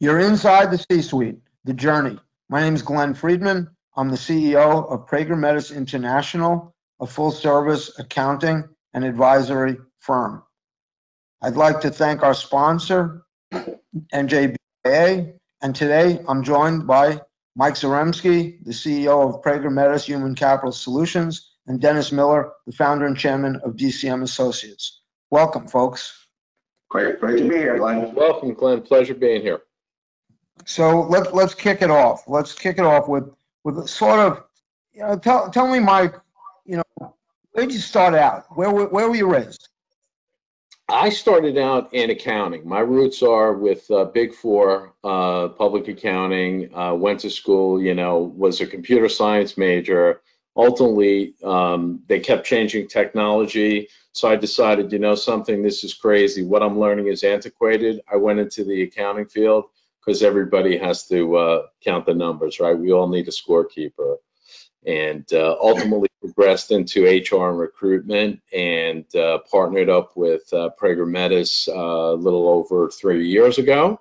You're inside the C-suite, the journey. My name is Glenn Friedman. I'm the CEO of Prager Metis International, a full-service accounting and advisory firm. I'd like to thank our sponsor, NJBA, and today I'm joined by Mike Zaremski, the CEO of Prager Metis Human Capital Solutions, and Dennis Miller, the founder and chairman of DCM Associates. Welcome, folks. Great. Great to be here, Glenn. Welcome, Glenn. Pleasure being here. So let's let's kick it off. Let's kick it off with, with sort of, you know, tell, tell me, Mike, you know, where did you start out? Where, were- where were you raised? I started out in accounting. My roots are with uh, Big Four, uh, public accounting. Uh, went to school, you know, was a computer science major. Ultimately, um, they kept changing technology. So I decided, you know, something, this is crazy. What I'm learning is antiquated. I went into the accounting field because everybody has to uh, count the numbers, right? We all need a scorekeeper. And uh, ultimately progressed into HR and recruitment and uh, partnered up with uh, Prager Metis uh, a little over three years ago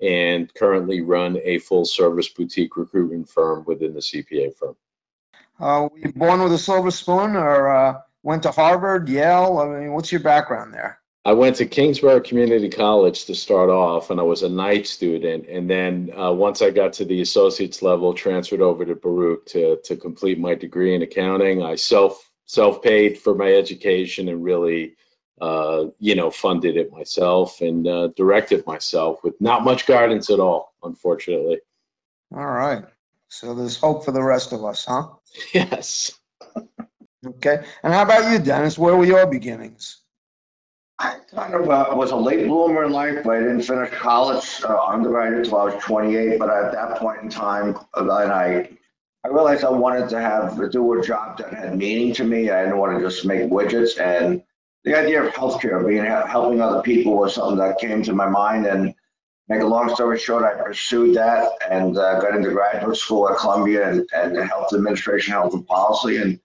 and currently run a full service boutique recruitment firm within the CPA firm. Uh, were you born with a silver spoon or uh, went to Harvard, Yale? I mean, what's your background there? I went to Kingsborough Community College to start off, and I was a night student. And then uh, once I got to the associate's level, transferred over to Baruch to to complete my degree in accounting. I self self paid for my education and really, uh, you know, funded it myself and uh, directed myself with not much guidance at all, unfortunately. All right. So there's hope for the rest of us, huh? Yes. Okay. And how about you, Dennis? Where were your beginnings? I kind of uh, was a late bloomer in life, but I didn't finish college uh, undergraduate until I was 28. But at that point in time, uh, then I I realized I wanted to have do a job that had meaning to me. I didn't want to just make widgets. And the idea of healthcare, being helping other people, was something that came to my mind. And make a long story short, I pursued that and uh, got into graduate school at Columbia and, and health administration, health and policy, and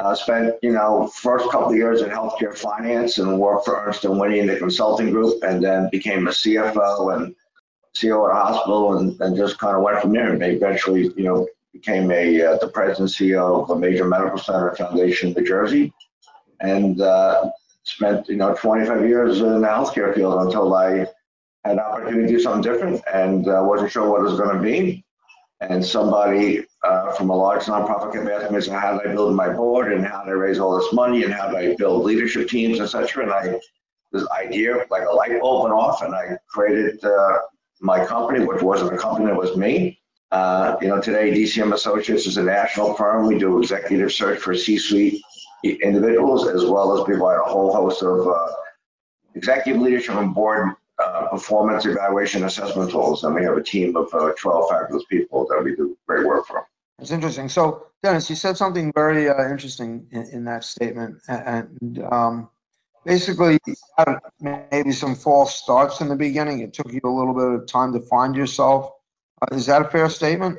uh, spent, you know, first couple of years in healthcare finance and worked for Ernst and Whinney in the consulting group, and then became a CFO and CEO at a hospital, and, and just kind of went from there. And eventually, you know, became a uh, the president CEO of a major medical center foundation in New Jersey, and uh, spent, you know, 25 years in the healthcare field until I had an opportunity to do something different and uh, wasn't sure what it was going to be. And somebody uh, from a large nonprofit me, so how did I build my board and how did I raise all this money and how did I build leadership teams, etc. And I, this idea, like a light bulb went off and I created uh, my company, which wasn't a company, it was me. Uh, you know, today DCM Associates is a national firm. We do executive search for C-suite individuals as well as provide a whole host of uh, executive leadership and board uh, performance evaluation assessment tools. And we have a team of uh, 12 fabulous people that we do great work for. That's interesting. So, Dennis, you said something very uh, interesting in, in that statement, and um, basically, maybe some false starts in the beginning. It took you a little bit of time to find yourself. Uh, is that a fair statement?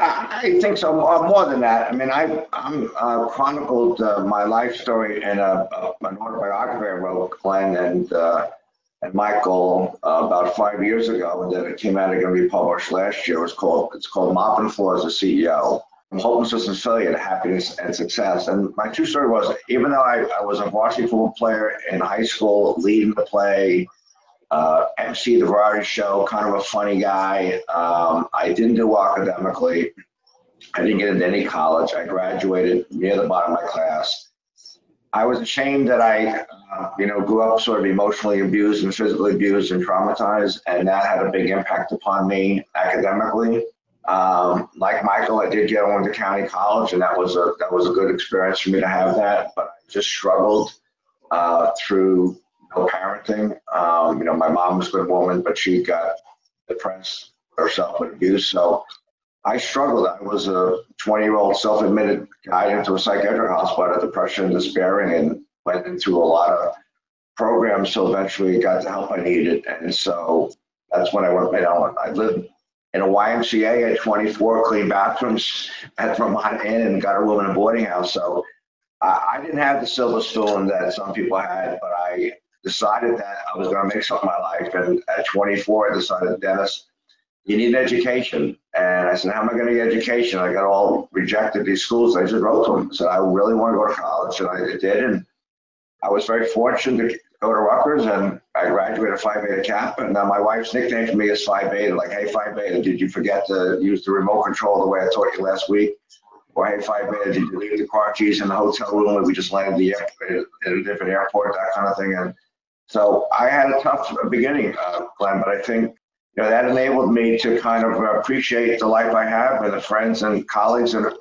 I think so. Uh, more than that. I mean, I I'm uh, chronicled uh, my life story in a, a, an autobiography I wrote, Glenn, and uh, and Michael uh, about five years ago, and then it came out going to be published last year. It's called it's called Mopping Floors as a CEO. Hopelessness and failure to happiness and success. And my true story was, even though I, I was a varsity football player in high school, leading the play, uh, MC the variety show, kind of a funny guy. Um, I didn't do well academically. I didn't get into any college. I graduated near the bottom of my class. I was ashamed that I, uh, you know, grew up sort of emotionally abused and physically abused and traumatized, and that had a big impact upon me academically. Um, like Michael, I did get on to county college, and that was a that was a good experience for me to have that. But I just struggled uh, through no parenting. Um, you know, my mom was a good woman, but she got depressed herself with abuse, so I struggled. I was a 20 year old self admitted guy into a psychiatric hospital depression and despairing and went into a lot of programs. So eventually got the help I needed. And so that's when I went, you know, I lived in a YMCA at 24, clean bathrooms at Vermont Inn and got a room in a boarding house. So I, I didn't have the silver spoon that some people had, but I, decided that I was going to make something of my life. And at 24, I decided, Dennis, you need an education. And I said, how am I going to get education? I got all rejected these schools. I just wrote to them. I said, I really want to go to college. And I did. And I was very fortunate to go to Rutgers and I graduated Phi Beta Kappa. And now my wife's nickname for me is Phi Beta. Like, hey, Phi Beta, did you forget to use the remote control the way I taught you last week? Or hey, Phi Beta, did you leave the car keys in the hotel room when we just landed the airport at a different airport, that kind of thing. And so I had a tough beginning, uh, Glenn, but I think you know, that enabled me to kind of appreciate the life I have and the friends and colleagues and the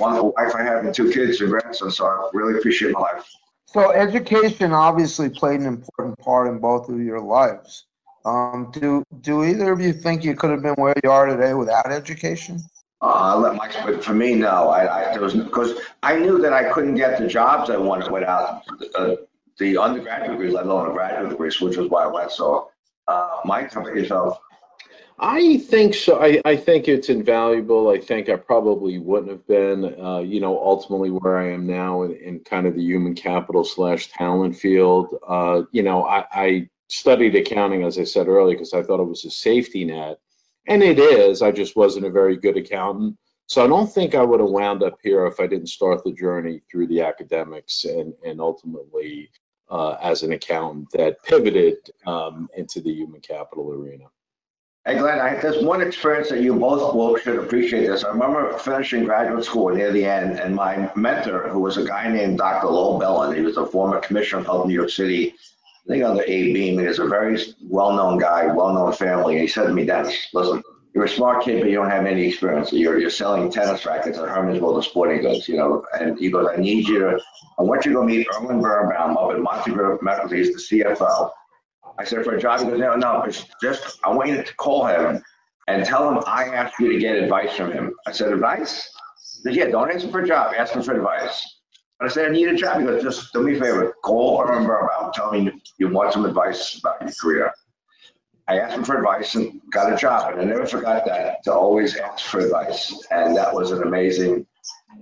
wonderful wife I have and two kids and grandsons. So I really appreciate my life. So education obviously played an important part in both of your lives. Um, do do either of you think you could have been where you are today without education? Uh, let Mike, but for me, no. I, I there was because I knew that I couldn't get the jobs I wanted without uh, the undergraduate degree, let alone a graduate degree, which was why I went. So, uh, Mike, how about yourself? I think so. I, I think it's invaluable. I think I probably wouldn't have been, uh, you know, ultimately where I am now in, in kind of the human capital slash talent field. Uh, you know, I, I studied accounting, as I said earlier, because I thought it was a safety net. And it is. I just wasn't a very good accountant. So I don't think I would have wound up here if I didn't start the journey through the academics and, and ultimately uh, as an accountant that pivoted um, into the human capital arena. Hey, Glenn, I, there's one experience that you both will, should appreciate this. I remember finishing graduate school near the end, and my mentor, who was a guy named Dr. Lowell Bellin, he was a former commissioner of health New York City, I think on the Abe Beame. He was a very well-known guy, well-known family. And he said to me, Dennis, listen, you're a smart kid, but you don't have any experience. You're, you're selling tennis rackets at Herman's World of Sporting Goods, you know. And he goes, I need you to, I want you to go meet Erwin Birnbaum up at Montefiore Medical. He's the CFO. I said, for a job? He goes, no, no, it's just, I want you to call him and tell him I asked you to get advice from him. I said, advice? He said, yeah, don't ask him for a job, ask him for advice. But I said, I need a job. He goes, just do me a favor, call Erwin Birnbaum, tell him you want some advice about your career. I asked him for advice and got a job, and I never forgot that to always ask for advice. And that was an amazing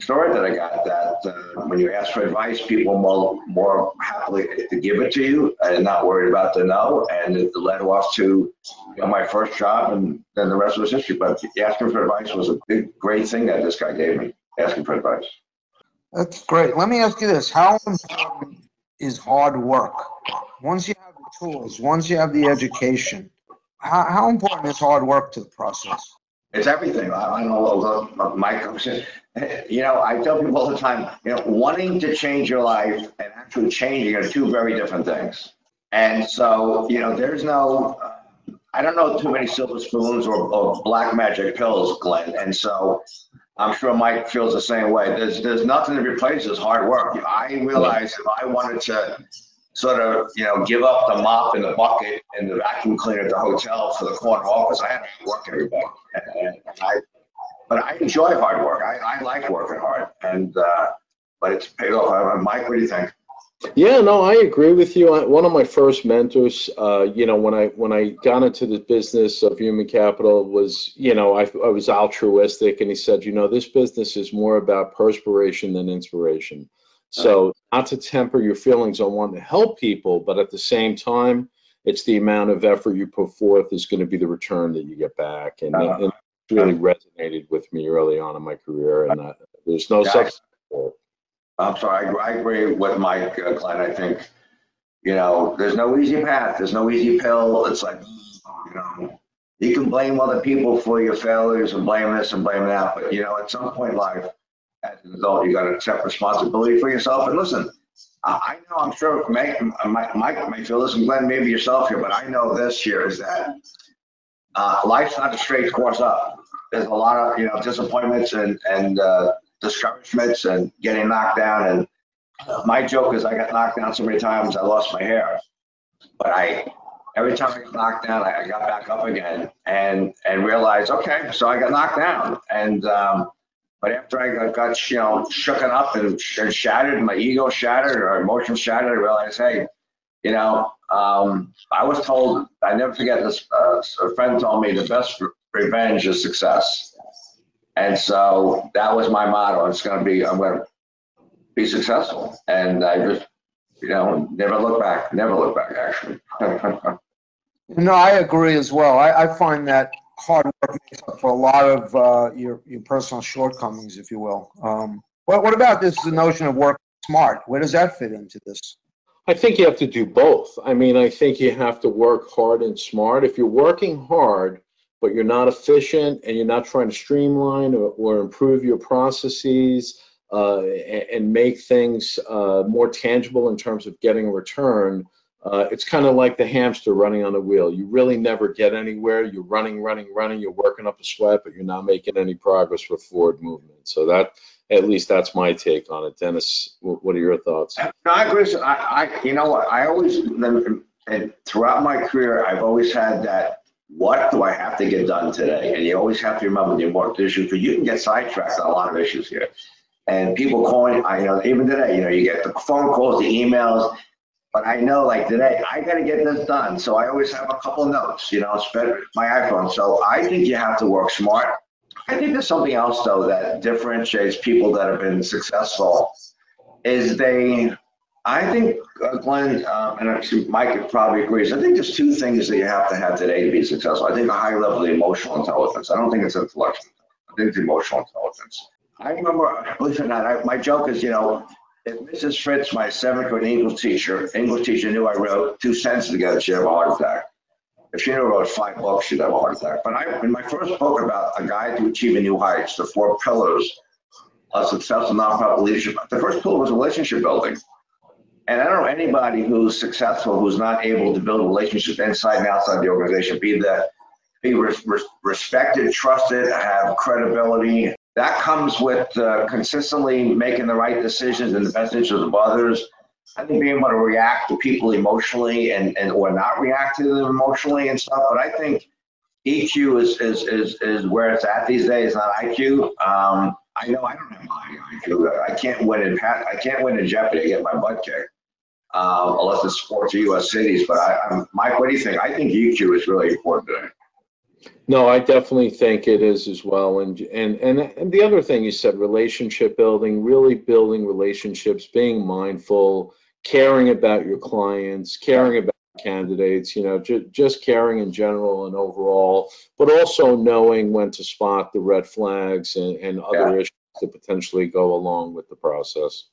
story that I got that uh, when you ask for advice, people more more happily to give it to you and not worried about the no. And it led off to you know, my first job, and then the rest was history. But asking for advice was a big, great thing that this guy gave me. Asking for advice. That's great. Let me ask you this: How important is hard work? Once you have the tools, once you have the education, how, how important is hard work to the process? It's everything. I, I know, Mike, you know, I tell people all the time, you know, wanting to change your life and actually changing are two very different things. And so, you know, there's no, I don't know too many silver spoons or, or black magic pills, Glenn. And so I'm sure Mike feels the same way. There's, there's nothing to replace this hard work. I realize if I wanted to sort of, you know, give up the mop and the bucket and the vacuum cleaner at the hotel for the corner office, I had to work every day. And, and I, but I enjoy hard work. I, I like working hard, and uh, but it's paid off. Uh, Mike, what do you think? Yeah, no, I agree with you. One of my first mentors, uh, you know, when I when I got into the business of human capital was, you know, I, I was altruistic, and he said, you know, this business is more about perspiration than inspiration. So not to temper your feelings on wanting to help people, but at the same time, it's the amount of effort you put forth is going to be the return that you get back, and, Uh, and it really resonated with me early on in my career, and uh, there's no Yeah, I- substitute for it. I'm sorry, I, I agree with Mike, uh, Glenn. I think, you know, there's no easy path. There's no easy pill. It's like, you know, you can blame other people for your failures and blame this and blame that, but you know, at some point in life, as an adult, you got to accept responsibility for yourself. And listen, I, know, I'm sure Mike, Mike, Mike may feel this, and Glenn, maybe yourself here, but I know this here is that uh, life's not a straight course up. There's a lot of, you know, disappointments and, and, uh, discouragements and getting knocked down. And my joke is I got knocked down so many times I lost my hair. But I, every time I got knocked down, I got back up again and and realized, okay, so I got knocked down. And um, but after I got, you know shooken up and, and shattered, my ego shattered or emotions shattered, I realized, hey, you know, um, I was told, I never forget this. Uh, a friend told me the best revenge is success. And so that was my motto. It's going to be, I'm going to be successful. And I just You know, never look back, never look back, actually. No, I agree as well. I, I find that hard work makes up for a lot of uh, your your personal shortcomings, if you will. Um, what what about this the notion of work smart? Where does that fit into this? I think you have to do both. I mean, I think you have to work hard and smart. If you're working hard, but you're not efficient and you're not trying to streamline or, or improve your processes uh, and, and make things uh, more tangible in terms of getting a return, uh, it's kind of like the hamster running on the wheel. You really never get anywhere. You're running, running, running. You're working up a sweat, but you're not making any progress with forward movement. So that, at least that's my take on it. Dennis, what are your thoughts? No, I agree. I, you know I always, and throughout my career, I've always had that, what do I have to get done today? And you always have to remember the important issue, because you can get sidetracked on a lot of issues here. And people calling, I know, even today, you know, you get the phone calls, the emails, but I know like today, I gotta get this done. So I always have a couple notes, you know, better, my iPhone. So I think you have to work smart. I think there's something else though that differentiates people that have been successful is they, I think uh, Glenn, um, and actually Mike probably agrees, I think there's two things that you have to have today to be successful. I think a high level of emotional intelligence. I don't think it's intellectual. I think it's emotional intelligence. I remember, believe it or not, I, my joke is, you know, if Mrs. Fritz, my seventh grade English teacher, English teacher knew I wrote two sentences together, she'd have a heart attack. If she knew I wrote five books, she'd have a heart attack. But I, in my first book about a guide to achieving new heights, the four pillars of successful nonprofit leadership, the first pillar was relationship building. And I don't know anybody who's successful who's not able to build relationships inside and outside the organization, be that be res- res- respected, trusted, have credibility. That comes with uh, consistently making the right decisions in the best interest of others. I think being able to react to people emotionally and, and or not react to them emotionally and stuff. But I think EQ is is is, is where it's at these days, not IQ. Um, I know I don't have high IQ. I can't win in. I can't win in Jeopardy. I get my butt kicked. Um, unless it's sports or U.S. cities, but I, I'm, Mike, what do you think? I think EQ is really important today. No, I definitely think it is as well. And and and and the other thing you said, relationship building, really building relationships, being mindful, caring about your clients, caring about candidates, you know, ju- just caring in general and overall, but also knowing when to spot the red flags and, and other issues that potentially go along with the process.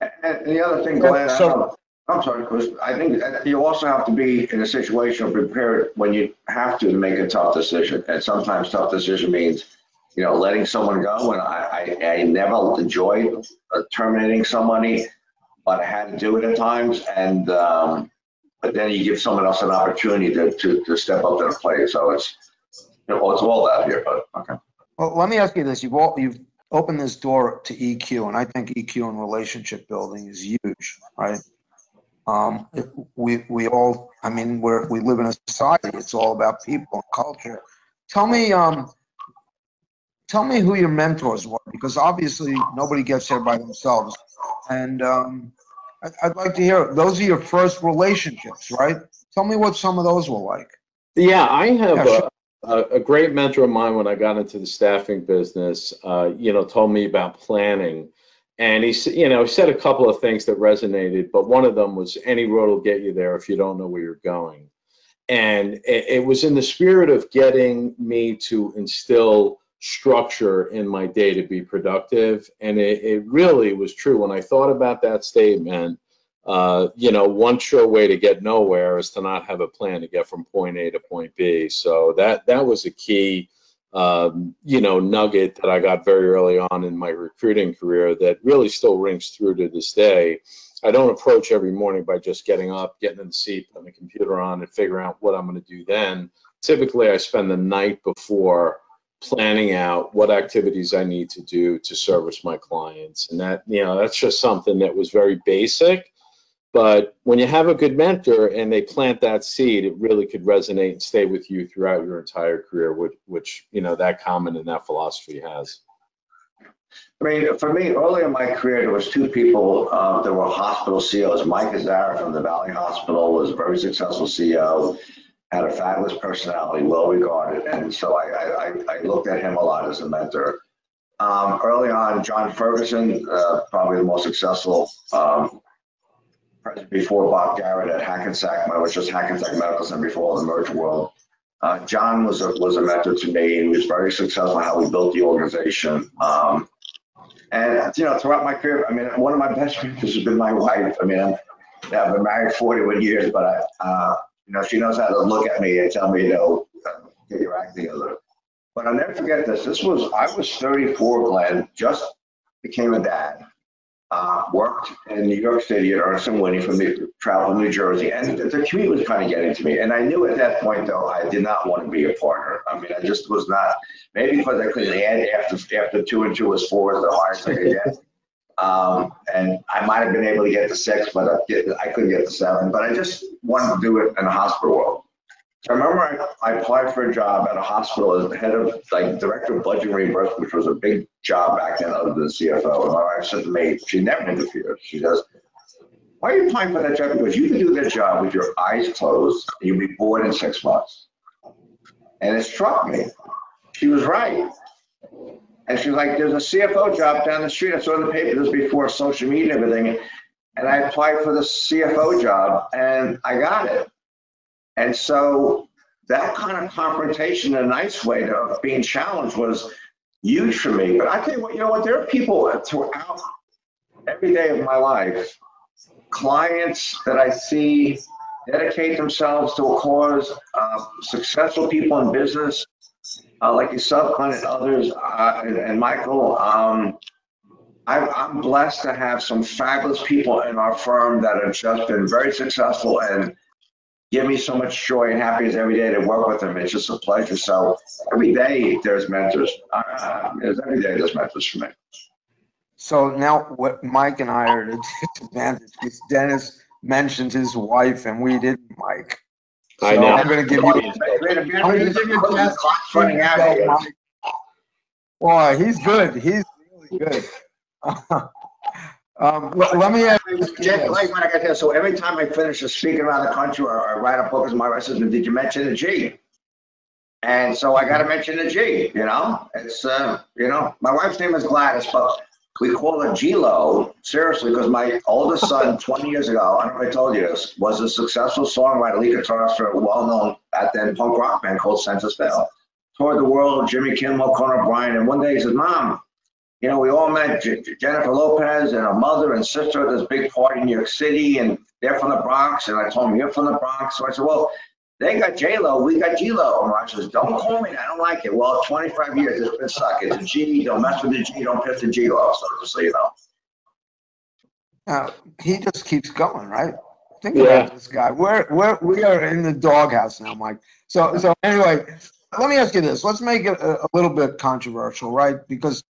And the other thing, Glenn, I don't know, I'm sorry, Chris, I think that you also have to be in a situation prepared when you have to make a tough decision. And sometimes tough decision means, you know, letting someone go. And I, I, I never enjoyed uh, terminating somebody, but I had to do it at times. And, um, but then you give someone else an opportunity to, to, to step up to the plate. So it's, you know, it's all out here, but, okay. Well, let me ask you this. You've all, you've opened this door to EQ, and I think EQ in relationship building is huge, right? Um, we, we all, I mean, we're, we live in a society. It's all about people and culture. Tell me, um, tell me who your mentors were, because obviously nobody gets there by themselves. And, um, I'd, I'd like to hear, those are your first relationships, right? Tell me what some of those were like. Yeah, I have Yeah, a, sure. a, a great mentor of mine when I got into the staffing business, uh, you know, told me about planning. And he, you know, said a couple of things that resonated, but one of them was any road will get you there if you don't know where you're going. And it, it was in the spirit of getting me to instill structure in my day to be productive. And it, it really was true. When I thought about that statement, uh, you know, one sure way to get nowhere is to not have a plan to get from point A to point B. So that that was a key, um, you know, nugget that I got very early on in my recruiting career that really still rings through to this day. I don't approach every morning by just getting up, getting in the seat, putting the computer on, and figuring out what I'm going to do then. Typically, I spend the night before planning out what activities I need to do to service my clients, and that you know that's just something that was very basic but when you have a good mentor and they plant that seed, it really could resonate and stay with you throughout your entire career, which, which you know that common and that philosophy has. I mean, for me, early in my career, there was two people uh, that were hospital CEOs. Mike Azara from the Valley Hospital was a very successful CEO, had a fabulous personality, well regarded, and so I, I, I- looked at him a lot as a mentor. Um, early on, John Ferguson, uh, probably the most successful um, before Bob Garrett at Hackensack, it was just Hackensack Medical Center before the merged world. Uh, John was a, was a mentor to me. He was very successful in how we built the organization. Um, and, you know, throughout my career, I mean, one of my best mentors has been my wife. I mean, I'm, yeah, I've been married 41 years, but I, uh, you know, she knows how to look at me and tell me, you know, uh, get your act together. But I'll never forget this. This was, I was 34, Glenn, just became a dad. Uh, worked in New York City at Ernst and Whinney from the travel New Jersey, and the, the commute was kind of getting to me. And I knew at that point, though, I did not want to be a partner. I mean, I just was not. Maybe because I couldn't add after after two and two was four, the hardest I could get. Um, and I might have been able to get to six, but I, I couldn't get to seven. But I just wanted to do it in the hospital world. I remember I, I applied for a job at a hospital as the head of, like, director of budget reimbursement, which was a big job back then other than CFO. And my wife said to me, she never interfered. She goes, why are you applying for that job? Because you can do that job with your eyes closed and you'll be bored in six months. And it struck me. She was right. And she's like, there's a CFO job down the street. I saw in the paper, this before social media and everything. And I applied for the CFO job and I got it. And so that kind of confrontation a nice way to of being challenged was huge for me. But I tell you what, you know what, there are people throughout every day of my life, clients that I see dedicate themselves to a cause, uh, successful people in business, uh, like yourself, Glenn, and others, uh, and, and Michael. Um, I'm, I'm blessed to have some fabulous people in our firm that have just been very successful and give me so much joy and happiness every day to work with them. It's just a pleasure. So every day there's mentors. Uh, there's every day there's mentors for me. So now what Mike and I are at a disadvantage because Dennis mentioned his wife and we didn't, Mike. I So know. I'm gonna give you. A I'm gonna give you a the chance. running out here. Boy, he's good. He's really good. Um, let let me ask you Jake, this. when I got there, so every time I finish a speaking around the country or I write a book as my wife says, did you mention the G? And so I gotta mention the G, you know? It's, uh, you know, my wife's name is Gladys, but we call her G-Lo, seriously, because my oldest son, 20 years ago, I don't know if I told you this, was a successful songwriter, lead guitarist for a well-known at then punk rock band called Senses Fail. Toured the world, Jimmy Kimmel, Conan O'Brien, and one day he said, Mom, you know, we all met J- J- Jennifer Lopez and her mother and sister at this big party in New York City, and they're from the Bronx. And I told them, You're from the Bronx. So I said, Well, they got J Lo, we got G Lo. And Roger says, Don't call me. I don't like it. Well, 25 years, it's been suck. It's a G. Don't mess with the G. Don't piss the G off. So just so you know. Uh, he just keeps going, right? Think Yeah. about this guy. We're, we're, we are in the doghouse now, Mike. So, so anyway, let me ask you this. Let's make it a, a little bit controversial, right? Because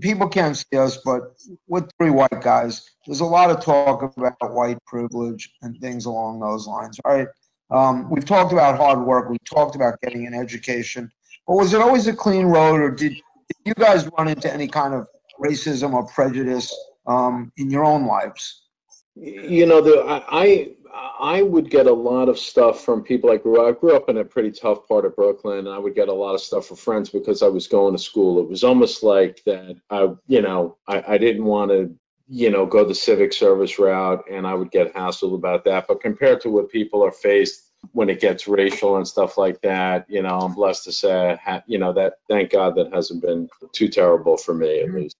people can't see us, but we're three white guys. There's a lot of talk about white privilege and things along those lines, right? Um, we've talked about hard work. We've talked about getting an education. But was it always a clean road, or did, did you guys run into any kind of racism or prejudice um, in your own lives? You know, the, I, I would get a lot of stuff from people I grew. I grew up in a pretty tough part of Brooklyn, and I would get a lot of stuff from friends because I was going to school. It was almost like that. I, you know, I, I didn't want to, you know, go the civic service route, and I would get hassled about that. But compared to what people are faced when it gets racial and stuff like that, you know, I'm blessed to say, ha- you know, that thank God that hasn't been too terrible for me at mm-hmm. least.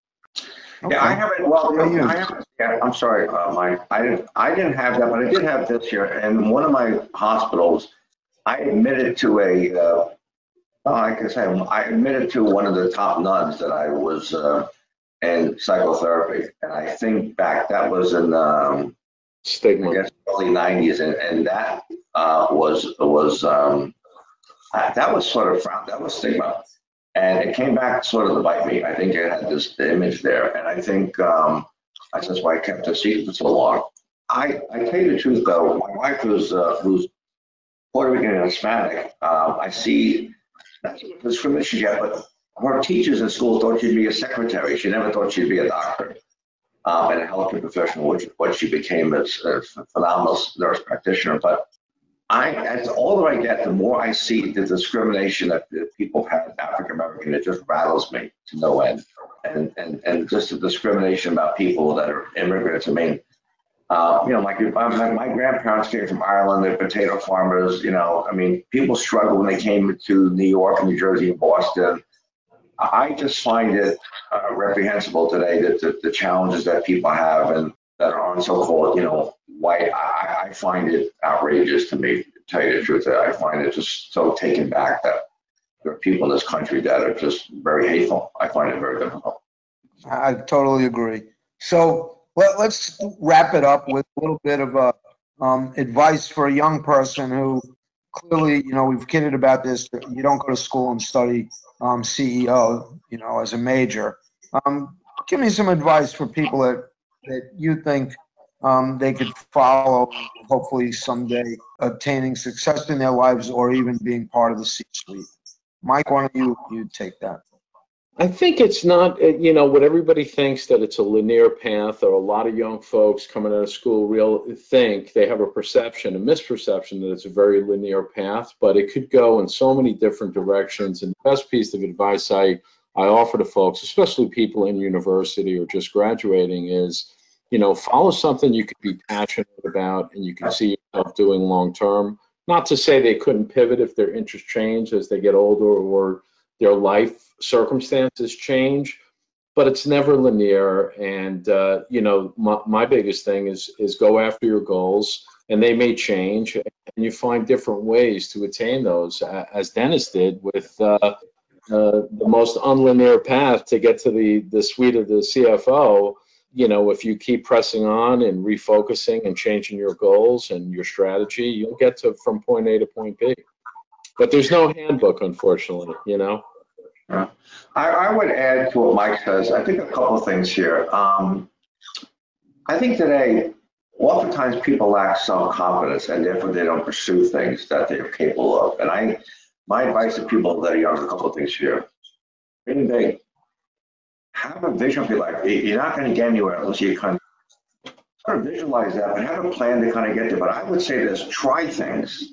Yeah, I haven't, well, How you? I haven't, yeah, I'm sorry, uh, Mike, I didn't, I didn't have that, but I did have this here, and one of my hospitals, I admitted to a, uh, oh, I can say, I admitted to one of the top nuns that I was, uh, in psychotherapy, and I think back, that was in, um, I Stigma. guess, early nineties, and, and that, uh, was, was, um, that was sort of frowned, that was stigma. And it came back sort of to bite me. I think it had this image there, and I think, um, that's why I kept it secret for so long. I, I tell you the truth though, my wife who's, uh, who's Puerto Rican and Hispanic, um, I see, discrimination yet, but her teachers in school thought she'd be a secretary. She never thought she'd be a doctor um, and a healthcare professional, which what she became as a phenomenal nurse practitioner. But I, as the older I get, the more I see the discrimination that, that people have African American, it just rattles me to no end. And, and, and just the discrimination about people that are immigrants. I mean, Uh, you know, like my, my grandparents came from Ireland, they're potato farmers, you know, I mean, people struggled when they came to New York, New Jersey, and Boston. I just find it uh, reprehensible today that the, the challenges that people have and that are on so-called, you know, white, I, I find it outrageous to me, to tell you the truth. I find it just so taken back that there are people in this country that are just very hateful. I find it very difficult. I totally agree. So let, let's wrap it up with a little bit of a um, advice for a young person who clearly, you know, we've kidded about this. You don't go to school and study um, CEO, you know, as a major. Um, give me some advice for people that that you think um, they could follow, hopefully someday obtaining success in their lives or even being part of the C-suite. Mike, why don't you you take that? I think it's not, uh, you know, what everybody thinks that it's a linear path, or a lot of young folks coming out of school real think they have a perception, a misperception that it's a very linear path, but it could go in so many different directions. And the best piece of advice I I offer to folks, especially people in university or just graduating, is, you know, follow something you could be passionate about and you can see yourself doing long term. Not to say they couldn't pivot if their interests change as they get older or their life circumstances change, but it's never linear. And uh, you know, my, my biggest thing is is go after your goals, and they may change, and you find different ways to attain those, as Dennis did with. Uh, uh, the most unlinear path to get to the the suite of the CFO. You know, if you keep pressing on and refocusing and changing your goals and your strategy, you'll get to from point A to point B. But there's no handbook, unfortunately. You know. Yeah. I, I would add to what Mike says. I think a couple things here. Um, I think today, oftentimes people lack self-confidence and therefore they don't pursue things that they're capable of. And I, my advice to people that are young, a couple of things here. Dream big. Have a vision for your life. You're not going to get anywhere unless you kind of sort of visualize that, but have a plan to kind of get there. But I would say this: try things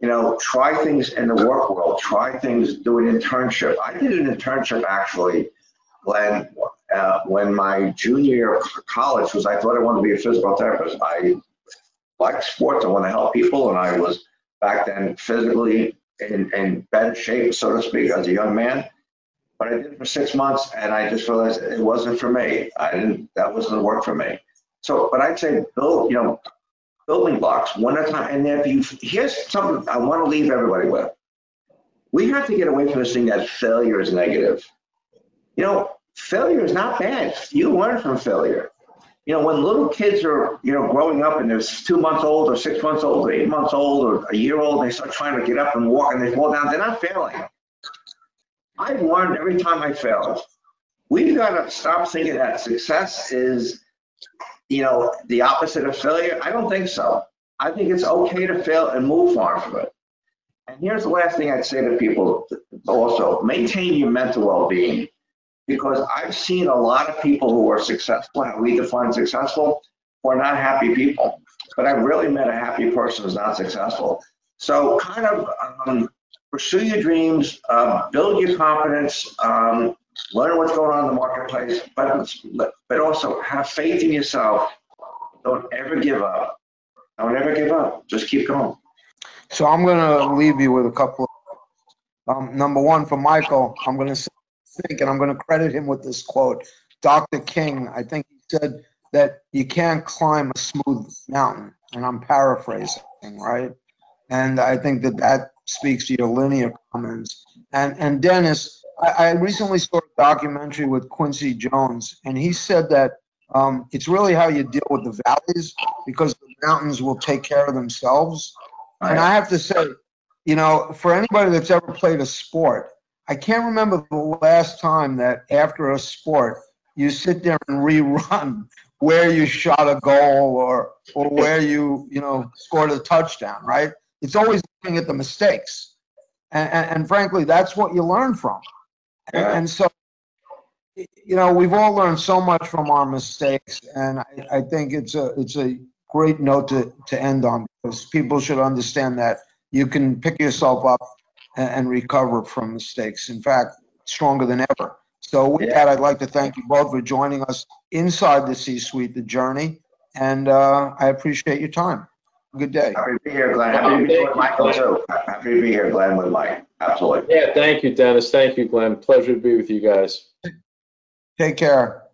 you know, try things in the work world, try things, do an internship. I did an internship actually when uh, when my junior year of college was I thought I wanted to be a physical therapist. I like sports, I want to help people, and I was back then physically in, in bad shape, so to speak, as a young man. But I did it for six months, and I just realized it wasn't for me. I didn't. That wasn't the work for me. So, but I'd say build, you know, building blocks one at a time. And if you, here's something I want to leave everybody with. We have to get away from this thing that failure is negative. You know, failure is not bad. You learn from failure. You know, when little kids are, you know, growing up and they're two months old or six months old or eight months old or a year old, they start trying to get up and walk and they fall down, they're not failing. I've learned every time I failed. We've got to stop thinking that success is you know, the opposite of failure? I don't think so. I think it's okay to fail and move on from it. And here's the last thing I'd say to people also maintain your mental well being. Because I've seen a lot of people who are successful, how we define successful, who are not happy people. But I've really met a happy person who's not successful. So, kind of um, pursue your dreams, uh, build your confidence, um, learn what's going on in the marketplace, but but also have faith in yourself. Don't ever give up. Don't ever give up. Just keep going. So I'm going to leave you with a couple. Of, um, number one, for Michael, I'm going to think, and I'm going to credit him with this quote. Dr. King, I think he said that you can't climb a smooth mountain, and I'm paraphrasing, right? And I think that that speaks to your linear comments. And and Dennis, I, I recently saw a documentary with Quincy Jones, and he said that um, it's really how you deal with the valleys because the mountains will take care of themselves. And I have to say, you know, for anybody that's ever played a sport, I can't remember the last time that after a sport you sit there and rerun where you shot a goal or or where you you know scored a touchdown, right? It's always looking at the mistakes, and, and, frankly, that's what you learn from. And, and so, you know, we've all learned so much from our mistakes, and I, I think it's a it's a great note to, to end on because people should understand that you can pick yourself up and, and recover from mistakes. In fact, stronger than ever. So with that, I'd like to thank you both for joining us inside the C-suite, the journey, and uh, I appreciate your time. Good day. Happy to be here, Glenn. Happy to be with Michael too. Happy to be here, Glenn, with Mike. Absolutely. Yeah, thank you, Dennis. Thank you, Glenn. Pleasure to be with you guys. Take care.